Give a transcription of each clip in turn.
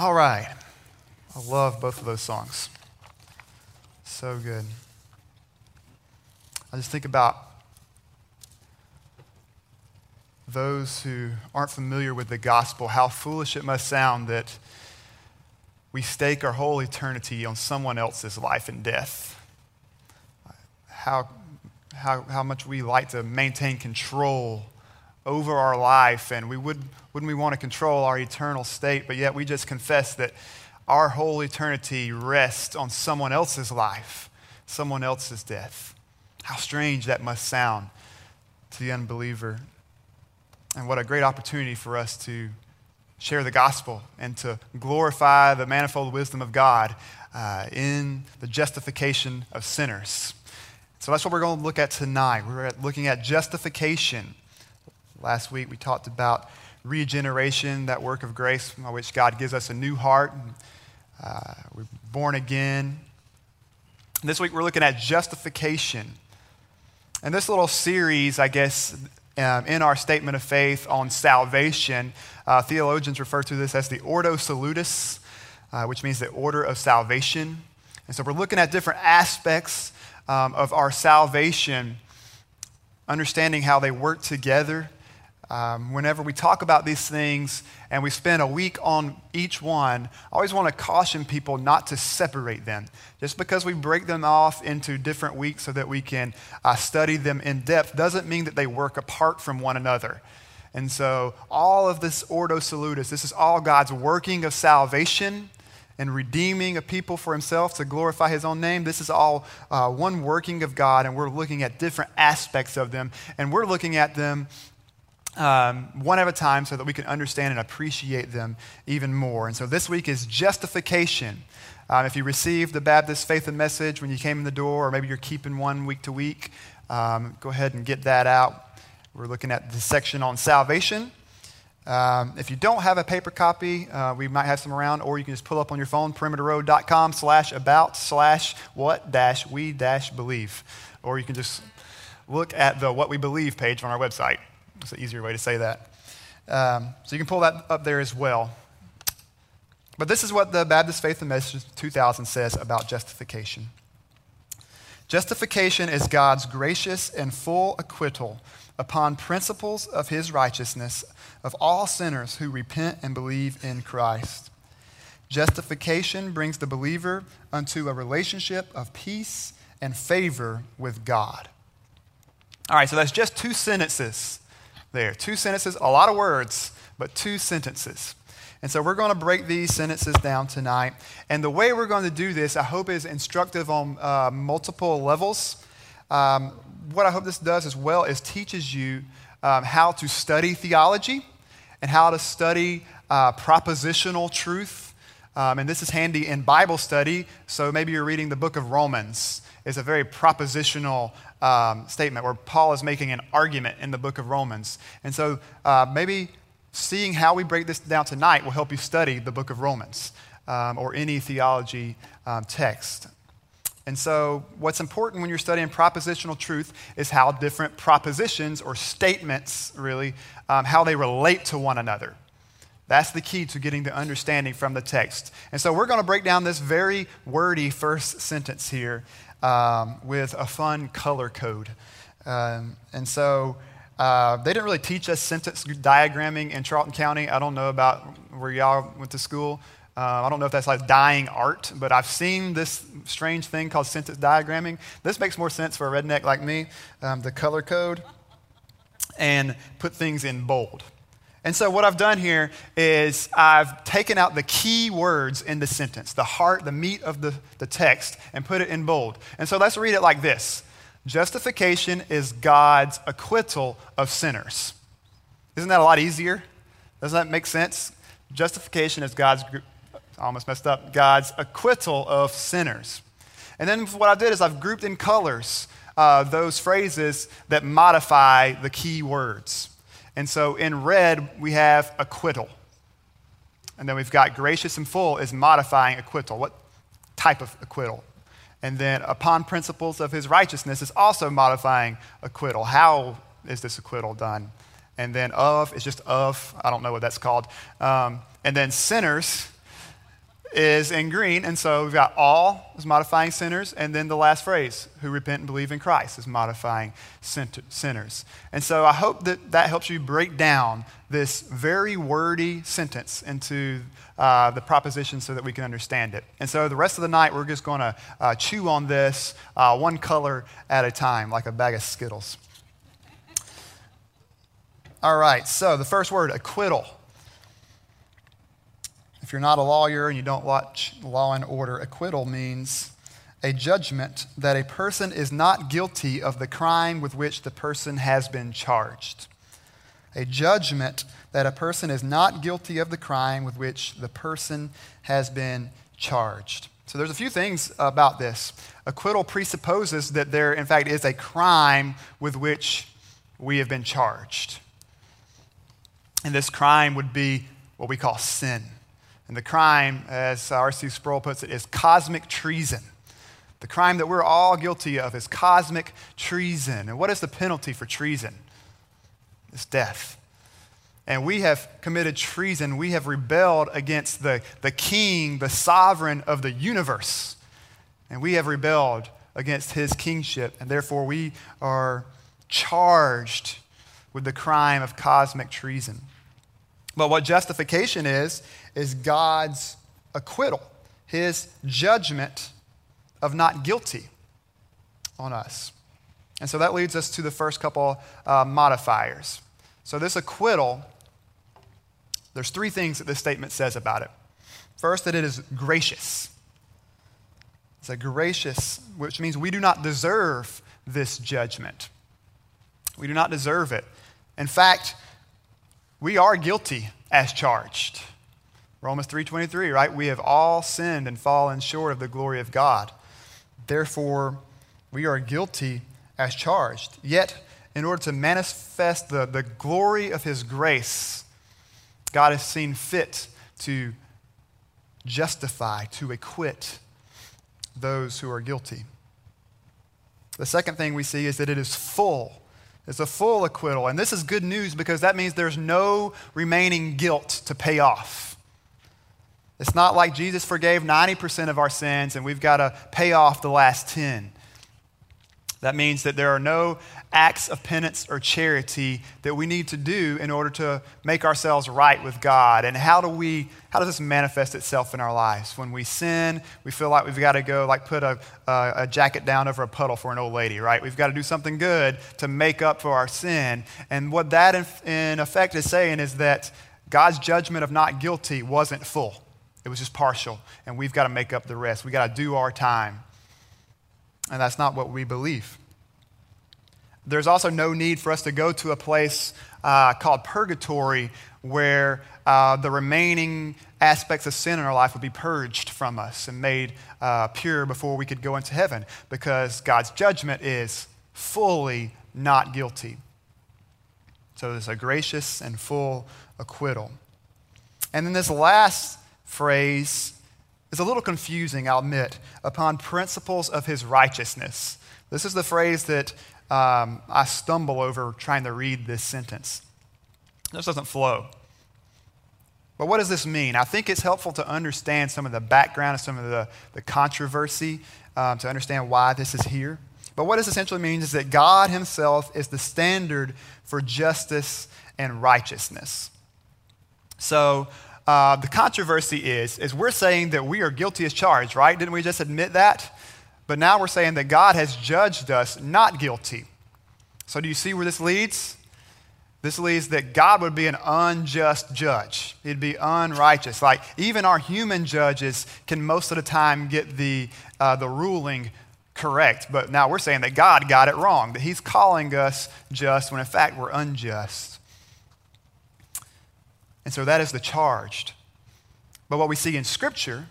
All right. I love both of those songs. So good. I just think about those who aren't familiar with the gospel, how foolish it must sound that we stake our whole eternity on someone else's life and death. How, how, how much we like to maintain control over our life, and we would, wouldn't we want to control our eternal state, but yet we just confess that our whole eternity rests on someone else's life, someone else's death. How strange that must sound to the unbeliever. And what a great opportunity for us to share the gospel and to glorify the manifold wisdom of God uh, in the justification of sinners. So that's what we're going to look at tonight. We're looking at justification. Last week we talked about regeneration, that work of grace by which God gives us a new heart. Uh, we're born again. This week we're looking at justification. And this little series, I guess, um, in our statement of faith on salvation, uh, theologians refer to this as the Ordo Salutis, uh, which means the order of salvation. And so we're looking at different aspects um, of our salvation, understanding how they work together. Um, whenever we talk about these things and we spend a week on each one, I always want to caution people not to separate them. Just because we break them off into different weeks so that we can uh, study them in depth doesn't mean that they work apart from one another. And so, all of this Ordo Salutis, this is all God's working of salvation and redeeming a people for himself to glorify his own name. This is all uh, one working of God, and we're looking at different aspects of them, and we're looking at them um, one at a time so that we can understand and appreciate them even more. And so this week is justification. Um, if you received the Baptist faith and message when you came in the door, or maybe you're keeping one week to week, um, go ahead and get that out. We're looking at the section on salvation. Um, if you don't have a paper copy, uh, we might have some around, or you can just pull up on your phone, perimeterroad.com slash about slash what dash we dash believe. Or you can just look at the what we believe page on our website. It's an easier way to say that. Um, so you can pull that up there as well. But this is what the Baptist Faith and Message 2000 says about justification. Justification is God's gracious and full acquittal upon principles of his righteousness of all sinners who repent and believe in Christ. Justification brings the believer unto a relationship of peace and favor with God. All right, so that's just two sentences there. Two sentences, a lot of words, but two sentences. And so we're going to break these sentences down tonight. And the way we're going to do this, I hope, is instructive on uh, multiple levels. Um, what I hope this does as well is teaches you um, how to study theology and how to study uh, propositional truth. Um, and this is handy in Bible study. So maybe you're reading the book of Romans. It's a very propositional um, statement where Paul is making an argument in the book of Romans. And so uh, maybe seeing how we break this down tonight will help you study the book of Romans um, or any theology um, text. And so, what's important when you're studying propositional truth is how different propositions or statements, really, um, how they relate to one another. That's the key to getting the understanding from the text. And so, we're going to break down this very wordy first sentence here um, with a fun color code. Um, and so, uh, they didn't really teach us sentence diagramming in Charlton County. I don't know about where y'all went to school. Uh, I don't know if that's like dying art, but I've seen this strange thing called sentence diagramming. This makes more sense for a redneck like me, um, the color code, and put things in bold. And so, what I've done here is I've taken out the key words in the sentence, the heart, the meat of the, the text, and put it in bold. And so, let's read it like this Justification is God's acquittal of sinners. Isn't that a lot easier? Doesn't that make sense? Justification is God's almost messed up, God's acquittal of sinners. And then what I did is I've grouped in colors uh, those phrases that modify the key words. And so in red, we have acquittal. And then we've got gracious and full is modifying acquittal. What type of acquittal? And then upon principles of his righteousness is also modifying acquittal. How is this acquittal done? And then of is just of, I don't know what that's called. Um, and then sinners is in green. And so we've got all is modifying sinners. And then the last phrase, who repent and believe in Christ, is modifying sinners. And so I hope that that helps you break down this very wordy sentence into uh, the proposition so that we can understand it. And so the rest of the night, we're just going to uh, chew on this uh, one color at a time, like a bag of Skittles. All right, so the first word, acquittal. If you're not a lawyer and you don't watch Law and Order, acquittal means a judgment that a person is not guilty of the crime with which the person has been charged. A judgment that a person is not guilty of the crime with which the person has been charged. So there's a few things about this. Acquittal presupposes that there, in fact, is a crime with which we have been charged. And this crime would be what we call sin. And the crime, as R.C. Sproul puts it, is cosmic treason. The crime that we're all guilty of is cosmic treason. And what is the penalty for treason? It's death. And we have committed treason. We have rebelled against the, the king, the sovereign of the universe. And we have rebelled against his kingship. And therefore, we are charged with the crime of cosmic treason. But what justification is, is God's acquittal, his judgment of not guilty on us. And so that leads us to the first couple uh, modifiers. So, this acquittal, there's three things that this statement says about it. First, that it is gracious. It's a gracious, which means we do not deserve this judgment. We do not deserve it. In fact, we are guilty as charged. Romans 3:23, right? We have all sinned and fallen short of the glory of God. Therefore, we are guilty as charged. Yet, in order to manifest the, the glory of his grace, God has seen fit to justify, to acquit those who are guilty. The second thing we see is that it is full it's a full acquittal. And this is good news because that means there's no remaining guilt to pay off. It's not like Jesus forgave 90% of our sins and we've got to pay off the last 10. That means that there are no acts of penance or charity that we need to do in order to make ourselves right with God. And how do we how does this manifest itself in our lives? When we sin, we feel like we've got to go like put a, a, a jacket down over a puddle for an old lady, right? We've got to do something good to make up for our sin. And what that in, in effect is saying is that God's judgment of not guilty wasn't full. It was just partial, and we've got to make up the rest. We've got to do our time. And that's not what we believe. There's also no need for us to go to a place uh, called purgatory where uh, the remaining aspects of sin in our life would be purged from us and made uh, pure before we could go into heaven because God's judgment is fully not guilty. So there's a gracious and full acquittal. And then this last phrase is a little confusing, I'll admit, upon principles of his righteousness. This is the phrase that um, I stumble over trying to read this sentence. This doesn't flow. But what does this mean? I think it's helpful to understand some of the background and some of the, the controversy um, to understand why this is here. But what this essentially means is that God Himself is the standard for justice and righteousness. So uh, the controversy is, is we're saying that we are guilty as charged, right? Didn't we just admit that? But now we're saying that God has judged us not guilty. So do you see where this leads? This leads that God would be an unjust judge. He'd be unrighteous. Like even our human judges can most of the time get the, uh, the ruling correct. But now we're saying that God got it wrong, that He's calling us just when in fact we're unjust. And so that is the charged. But what we see in Scripture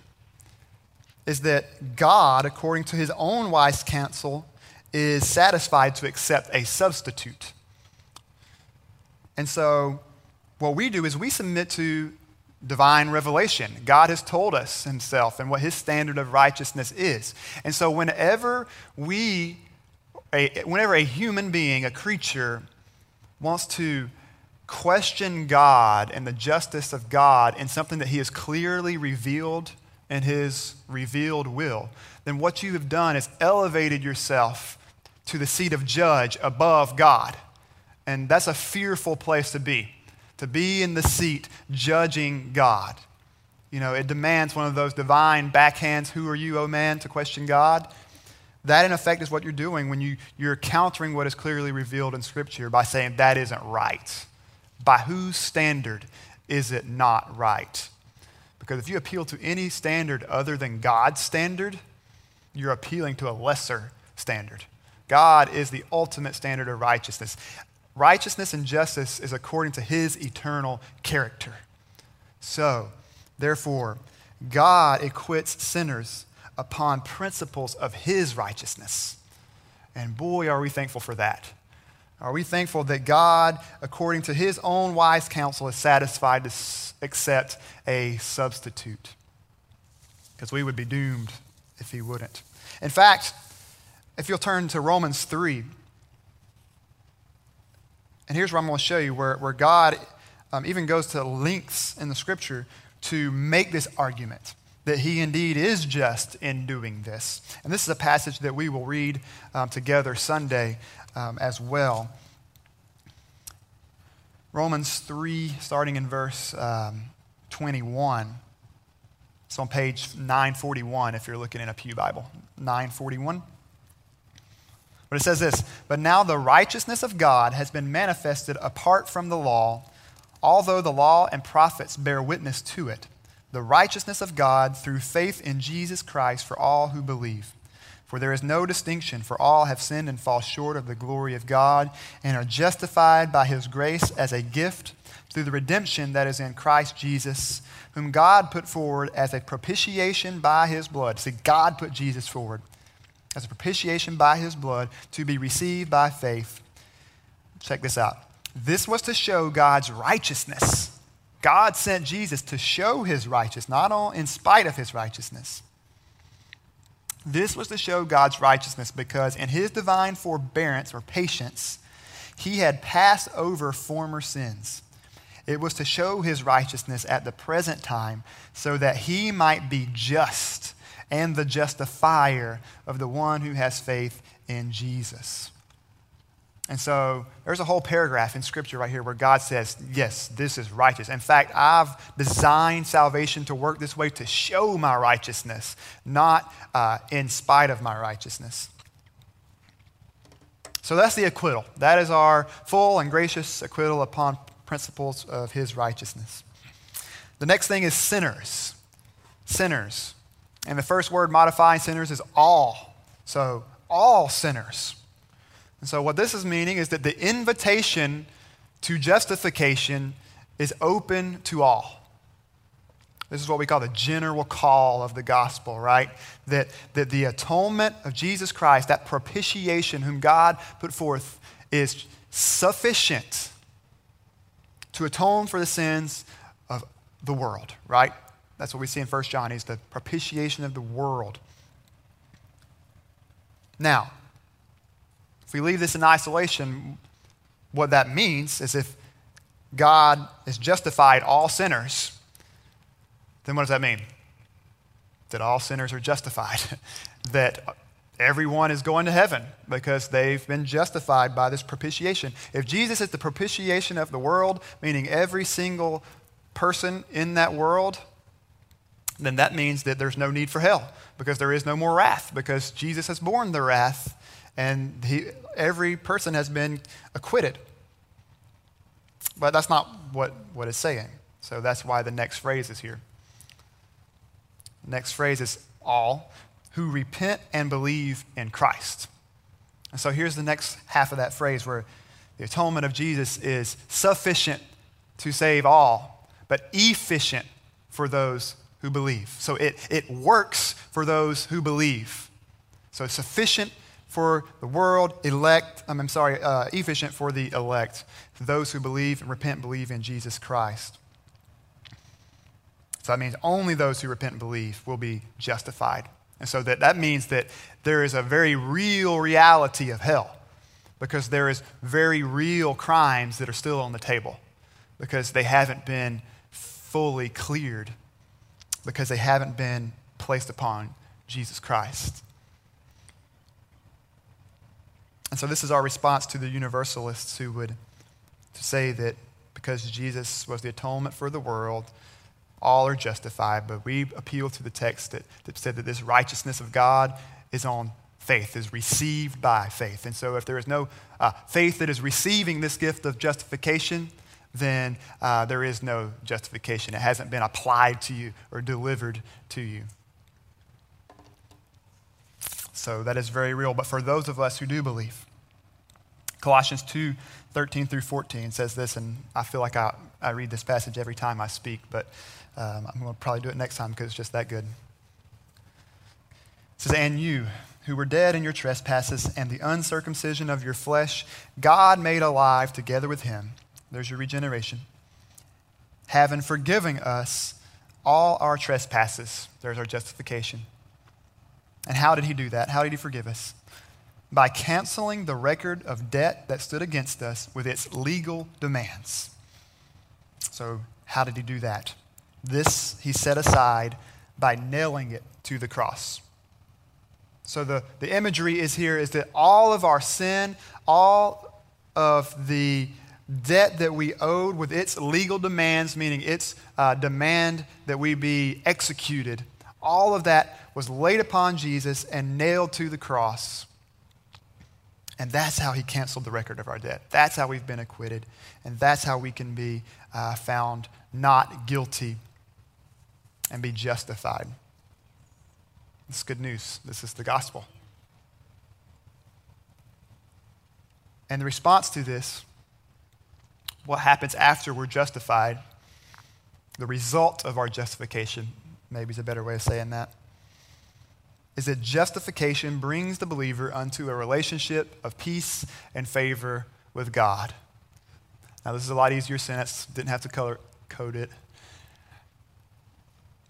is that God, according to his own wise counsel, is satisfied to accept a substitute. And so, what we do is we submit to divine revelation. God has told us himself and what his standard of righteousness is. And so, whenever we, a, whenever a human being, a creature, wants to question God and the justice of God in something that he has clearly revealed in his revealed will, then what you have done is elevated yourself to the seat of judge above God. And that's a fearful place to be, to be in the seat judging God. You know, it demands one of those divine backhands, who are you, oh man, to question God. That, in effect, is what you're doing when you, you're countering what is clearly revealed in Scripture by saying that isn't right. By whose standard is it not right? Because if you appeal to any standard other than God's standard, you're appealing to a lesser standard. God is the ultimate standard of righteousness. Righteousness and justice is according to his eternal character. So, therefore, God acquits sinners upon principles of his righteousness. And boy, are we thankful for that. Are we thankful that God, according to his own wise counsel, is satisfied to accept a substitute? Because we would be doomed if he wouldn't. In fact, if you'll turn to Romans 3, and here's where I'm going to show you where, where God um, even goes to lengths in the scripture to make this argument that he indeed is just in doing this. And this is a passage that we will read um, together Sunday um, as well. Romans 3, starting in verse um, 21. It's on page 941 if you're looking in a Pew Bible. 941. But it says this But now the righteousness of God has been manifested apart from the law, although the law and prophets bear witness to it. The righteousness of God through faith in Jesus Christ for all who believe. For there is no distinction, for all have sinned and fall short of the glory of God, and are justified by his grace as a gift through the redemption that is in Christ Jesus, whom God put forward as a propitiation by his blood. See, God put Jesus forward as a propitiation by his blood to be received by faith. Check this out. This was to show God's righteousness. God sent Jesus to show his righteousness, not in spite of his righteousness. This was to show God's righteousness because in his divine forbearance or patience, he had passed over former sins. It was to show his righteousness at the present time so that he might be just and the justifier of the one who has faith in Jesus. And so there's a whole paragraph in Scripture right here where God says, Yes, this is righteous. In fact, I've designed salvation to work this way to show my righteousness, not uh, in spite of my righteousness. So that's the acquittal. That is our full and gracious acquittal upon principles of his righteousness. The next thing is sinners. Sinners. And the first word modifying sinners is all. So, all sinners. And so, what this is meaning is that the invitation to justification is open to all. This is what we call the general call of the gospel, right? That, that the atonement of Jesus Christ, that propitiation whom God put forth, is sufficient to atone for the sins of the world, right? That's what we see in 1 John. He's the propitiation of the world. Now, if we leave this in isolation, what that means is if God has justified all sinners, then what does that mean? That all sinners are justified. that everyone is going to heaven because they've been justified by this propitiation. If Jesus is the propitiation of the world, meaning every single person in that world then that means that there's no need for hell because there is no more wrath because Jesus has borne the wrath and he, every person has been acquitted. But that's not what, what it's saying. So that's why the next phrase is here. Next phrase is all who repent and believe in Christ. And so here's the next half of that phrase where the atonement of Jesus is sufficient to save all, but efficient for those who believe. So it, it works for those who believe. So sufficient for the world, elect, I'm sorry, uh, efficient for the elect, those who believe and repent believe in Jesus Christ. So that means only those who repent and believe will be justified. And so that, that means that there is a very real reality of hell because there is very real crimes that are still on the table because they haven't been fully cleared because they haven't been placed upon Jesus Christ. And so this is our response to the universalists who would say that because Jesus was the atonement for the world, all are justified. But we appeal to the text that, that said that this righteousness of God is on faith, is received by faith. And so if there is no uh, faith that is receiving this gift of justification, then uh, there is no justification. It hasn't been applied to you or delivered to you. So that is very real. But for those of us who do believe, Colossians 2 13 through 14 says this, and I feel like I, I read this passage every time I speak, but um, I'm going to probably do it next time because it's just that good. It says, And you, who were dead in your trespasses and the uncircumcision of your flesh, God made alive together with him. There's your regeneration. Having forgiven us all our trespasses. There's our justification. And how did he do that? How did he forgive us? by canceling the record of debt that stood against us with its legal demands. So, how did he do that? This he set aside by nailing it to the cross. So, the, the imagery is here is that all of our sin, all of the debt that we owed with its legal demands, meaning its uh, demand that we be executed, all of that was laid upon Jesus and nailed to the cross. And that's how he canceled the record of our debt. That's how we've been acquitted. And that's how we can be uh, found not guilty and be justified. It's good news. This is the gospel. And the response to this, what happens after we're justified, the result of our justification, maybe is a better way of saying that is that justification brings the believer unto a relationship of peace and favor with God. Now, this is a lot easier sentence, didn't have to color code it,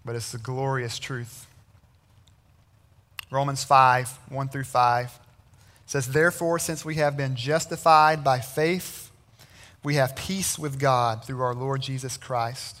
but it's the glorious truth. Romans 5 1 through 5 says, Therefore, since we have been justified by faith, we have peace with God through our Lord Jesus Christ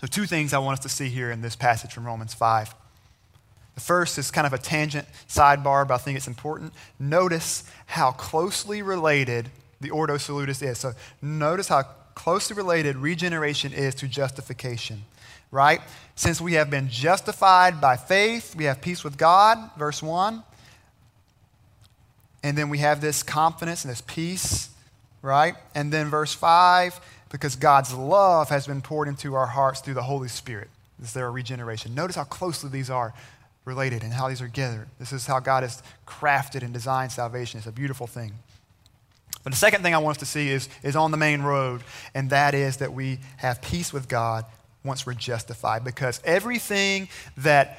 So, two things I want us to see here in this passage from Romans 5. The first is kind of a tangent sidebar, but I think it's important. Notice how closely related the Ordo Salutis is. So, notice how closely related regeneration is to justification, right? Since we have been justified by faith, we have peace with God, verse 1. And then we have this confidence and this peace, right? And then verse 5 because God's love has been poured into our hearts through the Holy Spirit. This is their regeneration. Notice how closely these are related and how these are gathered. This is how God has crafted and designed salvation. It's a beautiful thing. But the second thing I want us to see is, is on the main road, and that is that we have peace with God once we're justified. Because everything that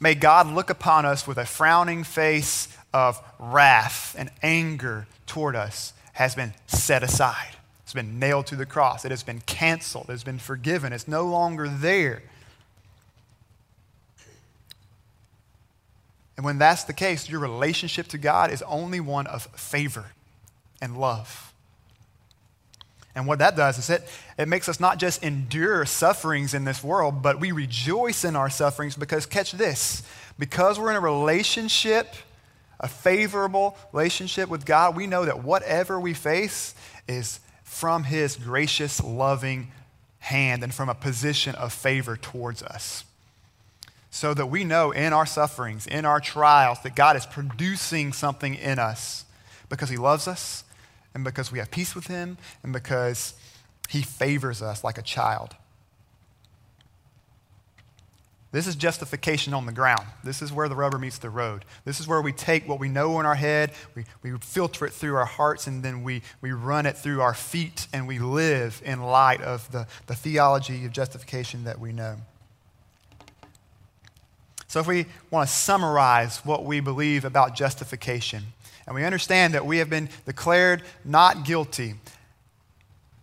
may God look upon us with a frowning face of wrath and anger toward us has been set aside been nailed to the cross. It has been canceled. It has been forgiven. It's no longer there. And when that's the case, your relationship to God is only one of favor and love. And what that does is it, it makes us not just endure sufferings in this world, but we rejoice in our sufferings because, catch this, because we're in a relationship, a favorable relationship with God, we know that whatever we face is from his gracious, loving hand and from a position of favor towards us. So that we know in our sufferings, in our trials, that God is producing something in us because he loves us and because we have peace with him and because he favors us like a child. This is justification on the ground. This is where the rubber meets the road. This is where we take what we know in our head, we, we filter it through our hearts, and then we, we run it through our feet, and we live in light of the, the theology of justification that we know. So, if we want to summarize what we believe about justification, and we understand that we have been declared not guilty,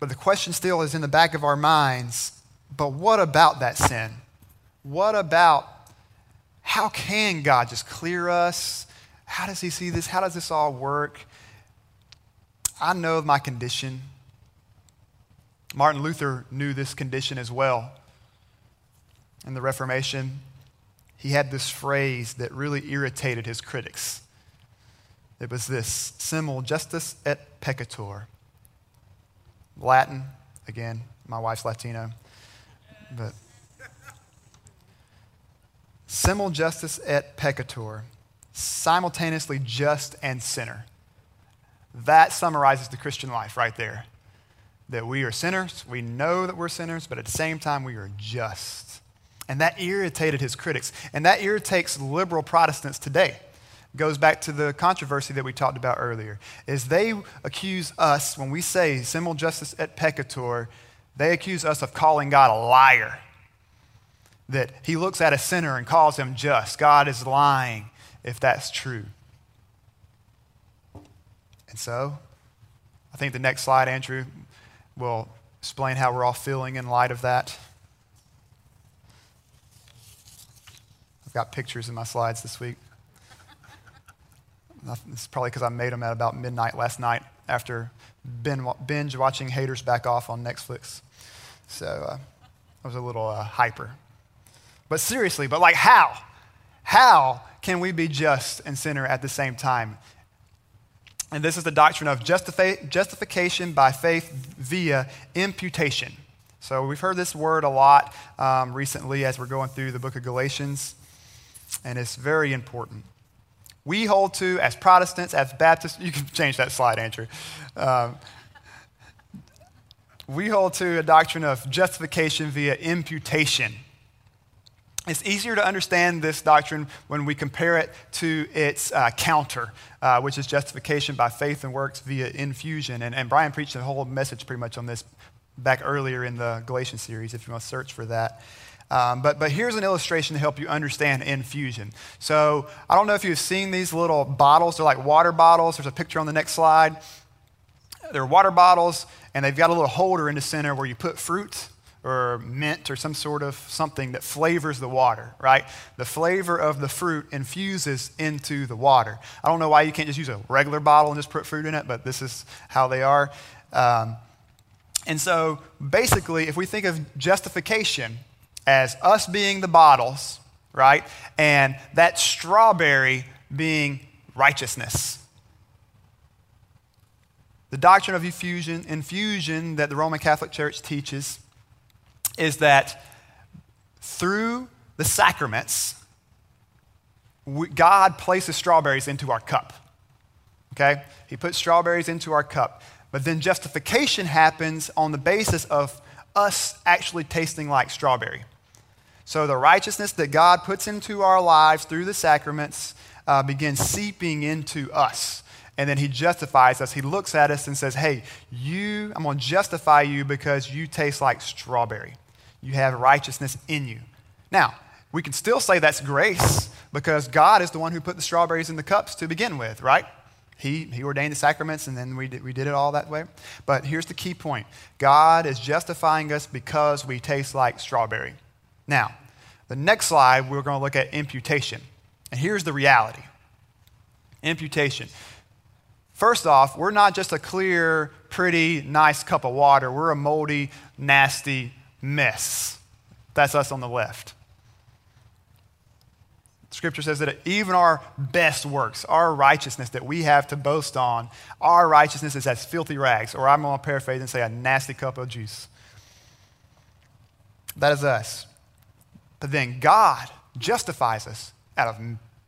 but the question still is in the back of our minds but what about that sin? What about how can God just clear us? How does He see this? How does this all work? I know of my condition. Martin Luther knew this condition as well. In the Reformation, he had this phrase that really irritated his critics. It was this simul justus et peccator. Latin, again, my wife's Latino, but simul justus et peccator, simultaneously just and sinner. That summarizes the Christian life right there. That we are sinners, we know that we're sinners, but at the same time, we are just. And that irritated his critics. And that irritates liberal Protestants today. Goes back to the controversy that we talked about earlier. Is they accuse us, when we say simul justus et peccator, they accuse us of calling God a liar. That he looks at a sinner and calls him just. God is lying if that's true. And so, I think the next slide, Andrew, will explain how we're all feeling in light of that. I've got pictures in my slides this week. It's probably because I made them at about midnight last night after binge watching Haters Back Off on Netflix. So uh, I was a little uh, hyper. But seriously, but like how? How can we be just and sinner at the same time? And this is the doctrine of justifi- justification by faith via imputation. So we've heard this word a lot um, recently as we're going through the book of Galatians, and it's very important. We hold to, as Protestants, as Baptists, you can change that slide, Andrew. Um, we hold to a doctrine of justification via imputation. It's easier to understand this doctrine when we compare it to its uh, counter, uh, which is justification by faith and works via infusion. And, and Brian preached a whole message pretty much on this back earlier in the Galatians series, if you want to search for that. Um, but, but here's an illustration to help you understand infusion. So I don't know if you've seen these little bottles. They're like water bottles. There's a picture on the next slide. They're water bottles, and they've got a little holder in the center where you put fruit or mint or some sort of something that flavors the water, right? The flavor of the fruit infuses into the water. I don't know why you can't just use a regular bottle and just put fruit in it, but this is how they are. Um, and so basically, if we think of justification as us being the bottles, right, and that strawberry being righteousness. The doctrine of infusion, infusion that the Roman Catholic Church teaches is that through the sacraments, we, God places strawberries into our cup. Okay? He puts strawberries into our cup. But then justification happens on the basis of us actually tasting like strawberry. So the righteousness that God puts into our lives through the sacraments uh, begins seeping into us. And then he justifies us. He looks at us and says, Hey, you, I'm going to justify you because you taste like strawberry you have righteousness in you. Now, we can still say that's grace because God is the one who put the strawberries in the cups to begin with, right? He, he ordained the sacraments and then we did, we did it all that way. But here's the key point God is justifying us because we taste like strawberry. Now, the next slide, we're going to look at imputation. And here's the reality imputation. First off, we're not just a clear, pretty, nice cup of water, we're a moldy, nasty mess. That's us on the left. Scripture says that even our best works, our righteousness that we have to boast on, our righteousness is as filthy rags, or I'm going to paraphrase and say a nasty cup of juice. That is us. But then God justifies us out of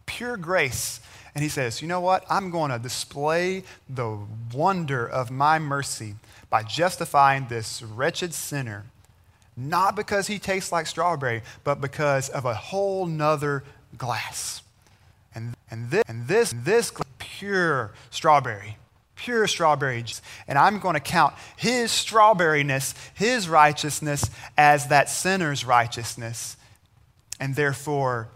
pure grace. And He says, you know what? I'm going to display the wonder of my mercy by justifying this wretched sinner not because he tastes like strawberry, but because of a whole nother glass. And, and, this, and this, this pure strawberry, pure strawberry juice. And I'm going to count his strawberryness, his righteousness, as that sinner's righteousness. And therefore,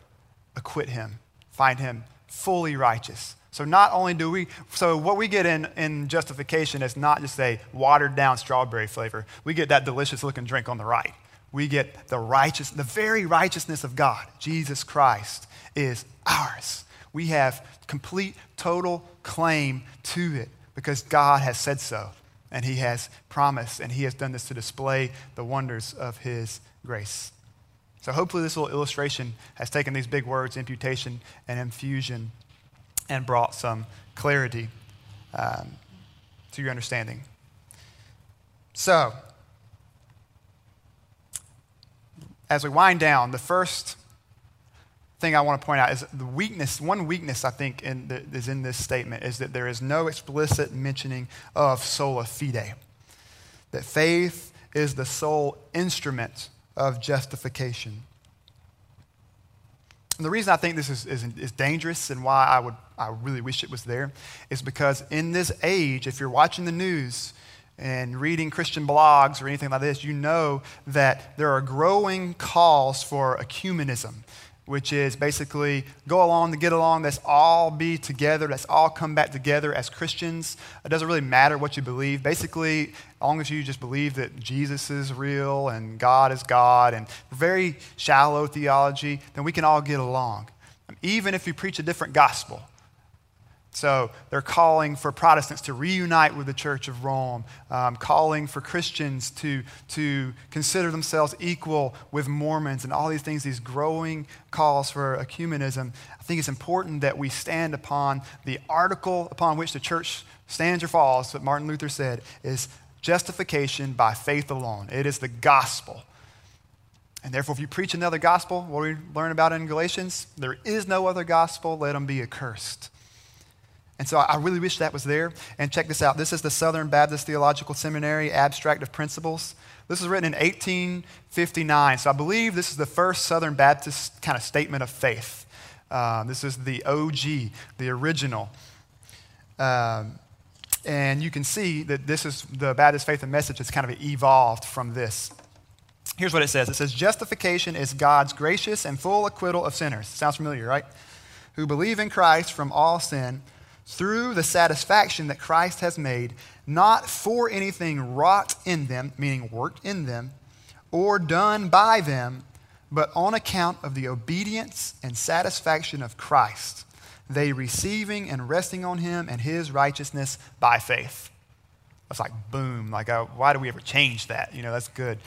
acquit him, find him fully righteous. So not only do we, so what we get in, in justification is not just a watered down strawberry flavor. We get that delicious looking drink on the right. We get the righteous, the very righteousness of God, Jesus Christ, is ours. We have complete, total claim to it because God has said so and He has promised and He has done this to display the wonders of His grace. So hopefully, this little illustration has taken these big words, imputation and infusion, and brought some clarity um, to your understanding. So, as we wind down, the first thing I want to point out is the weakness, one weakness I think in the, is in this statement is that there is no explicit mentioning of sola fide. That faith is the sole instrument of justification. And the reason I think this is, is, is, dangerous and why I, would, I really wish it was there is because in this age, if you're watching the news and reading Christian blogs or anything like this, you know that there are growing calls for ecumenism, which is basically go along to get along. Let's all be together. Let's all come back together as Christians. It doesn't really matter what you believe. Basically, as long as you just believe that Jesus is real and God is God and very shallow theology, then we can all get along. Even if you preach a different gospel. So they're calling for Protestants to reunite with the Church of Rome, um, calling for Christians to, to consider themselves equal with Mormons, and all these things, these growing calls for ecumenism. I think it's important that we stand upon the article upon which the church stands or falls, what Martin Luther said, is justification by faith alone. It is the gospel. And therefore, if you preach another gospel, what we learn about in Galatians, there is no other gospel, let them be accursed. And so I really wish that was there. And check this out. This is the Southern Baptist Theological Seminary Abstract of Principles. This was written in 1859. So I believe this is the first Southern Baptist kind of statement of faith. Uh, this is the OG, the original. Um, and you can see that this is the Baptist faith and message has kind of evolved from this. Here's what it says it says, Justification is God's gracious and full acquittal of sinners. Sounds familiar, right? Who believe in Christ from all sin through the satisfaction that Christ has made, not for anything wrought in them, meaning worked in them, or done by them, but on account of the obedience and satisfaction of Christ, they receiving and resting on him and his righteousness by faith. That's like boom, like uh, why do we ever change that? You know, that's good.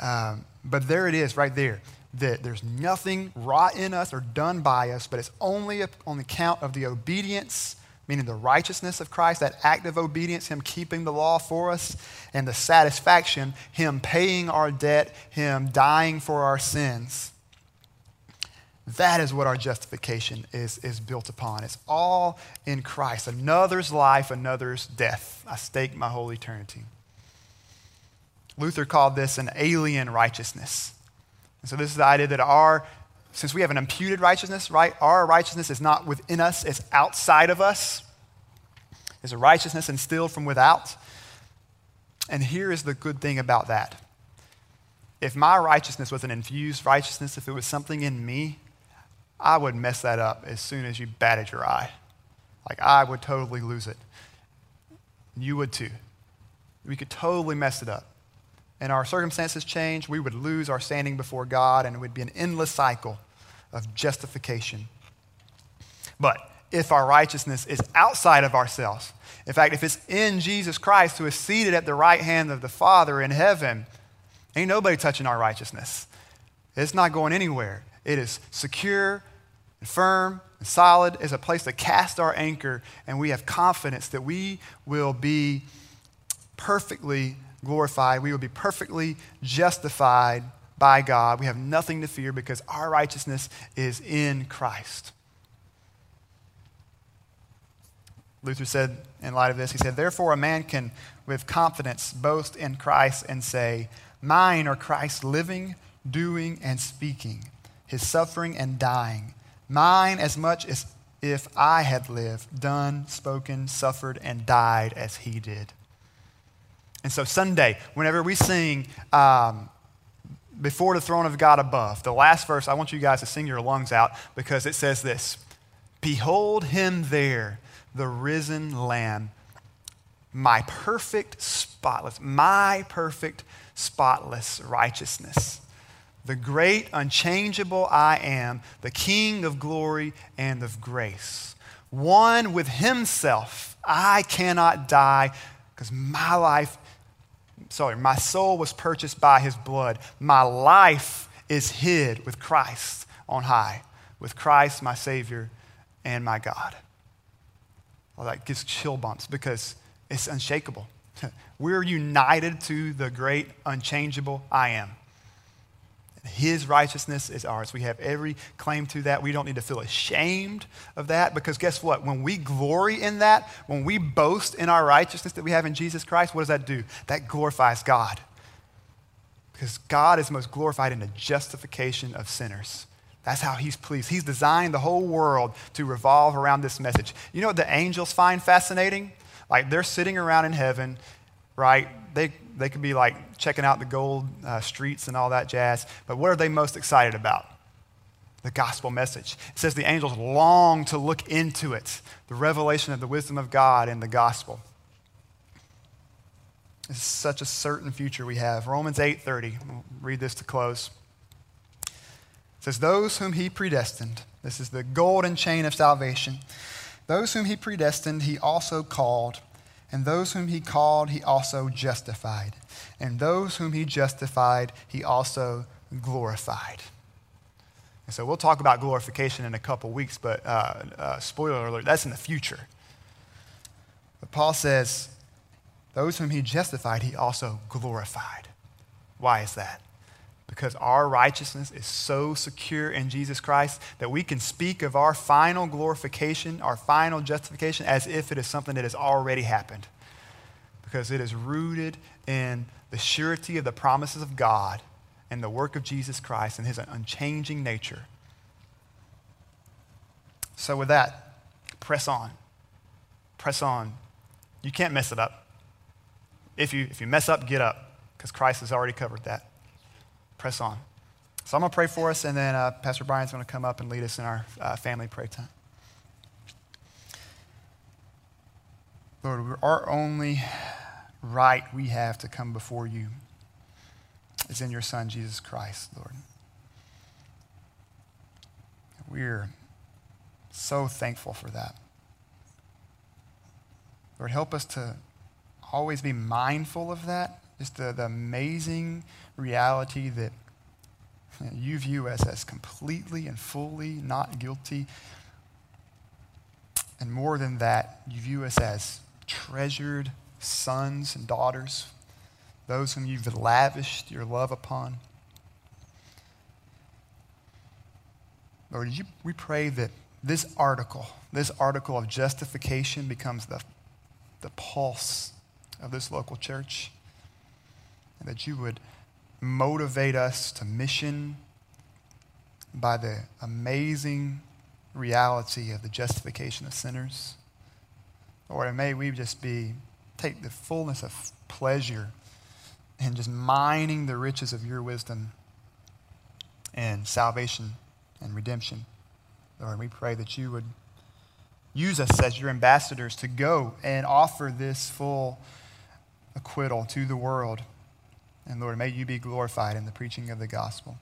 Um, but there it is right there that there's nothing wrought in us or done by us, but it's only on account of the obedience meaning the righteousness of Christ, that act of obedience, Him keeping the law for us, and the satisfaction, Him paying our debt, Him dying for our sins. That is what our justification is, is built upon. It's all in Christ. Another's life, another's death. I stake my whole eternity. Luther called this an alien righteousness. And so, this is the idea that our since we have an imputed righteousness, right? Our righteousness is not within us, it's outside of us. It's a righteousness instilled from without. And here is the good thing about that. If my righteousness was an infused righteousness, if it was something in me, I would mess that up as soon as you batted your eye. Like, I would totally lose it. You would too. We could totally mess it up and our circumstances change, we would lose our standing before God and it would be an endless cycle of justification. But if our righteousness is outside of ourselves, in fact, if it's in Jesus Christ who is seated at the right hand of the Father in heaven, ain't nobody touching our righteousness. It's not going anywhere. It is secure and firm and solid. It's a place to cast our anchor, and we have confidence that we will be perfectly glorified. We will be perfectly justified by God. We have nothing to fear because our righteousness is in Christ. Luther said, in light of this, he said, Therefore, a man can with confidence boast in Christ and say, Mine are Christ's living, doing, and speaking, his suffering and dying. Mine as much as if I had lived, done, spoken, suffered, and died as he did. And so, Sunday, whenever we sing, um, before the throne of God above. The last verse, I want you guys to sing your lungs out because it says this Behold him there, the risen Lamb, my perfect, spotless, my perfect, spotless righteousness. The great, unchangeable I am, the King of glory and of grace. One with himself, I cannot die because my life sorry, my soul was purchased by his blood. My life is hid with Christ on high, with Christ, my Savior, and my God. Well, that gives chill bumps because it's unshakable. We're united to the great, unchangeable I am. His righteousness is ours. We have every claim to that. We don't need to feel ashamed of that because guess what? When we glory in that, when we boast in our righteousness that we have in Jesus Christ, what does that do? That glorifies God. Because God is most glorified in the justification of sinners. That's how he's pleased. He's designed the whole world to revolve around this message. You know what the angels find fascinating? Like they're sitting around in heaven, right? They, they could be like checking out the gold uh, streets and all that jazz. But what are they most excited about? The gospel message. It says the angels long to look into it, the revelation of the wisdom of God in the gospel. It's such a certain future we have. Romans 8:30. We'll read this to close. It says, Those whom he predestined, this is the golden chain of salvation. Those whom he predestined, he also called. And those whom he called, he also justified. And those whom he justified, he also glorified. And so we'll talk about glorification in a couple weeks, but uh, uh, spoiler alert, that's in the future. But Paul says, those whom he justified, he also glorified. Why is that? Because our righteousness is so secure in Jesus Christ that we can speak of our final glorification, our final justification, as if it is something that has already happened. Because it is rooted in the surety of the promises of God and the work of Jesus Christ and his unchanging nature. So, with that, press on. Press on. You can't mess it up. If you, if you mess up, get up, because Christ has already covered that press on. So I'm going to pray for us, and then uh, Pastor Brian's going to come up and lead us in our uh, family prayer time. Lord, our only right we have to come before you is in your Son, Jesus Christ, Lord. We're so thankful for that. Lord, help us to always be mindful of that, just the, the amazing reality that you view us as completely and fully not guilty. And more than that, you view us as treasured sons and daughters, those whom you've lavished your love upon. Lord, you, we pray that this article, this article of justification, becomes the, the pulse of this local church. And that you would motivate us to mission by the amazing reality of the justification of sinners. Or may we just be, take the fullness of pleasure in just mining the riches of your wisdom and salvation and redemption. Lord, we pray that you would use us as your ambassadors to go and offer this full acquittal to the world and Lord, may you be glorified in the preaching of the gospel.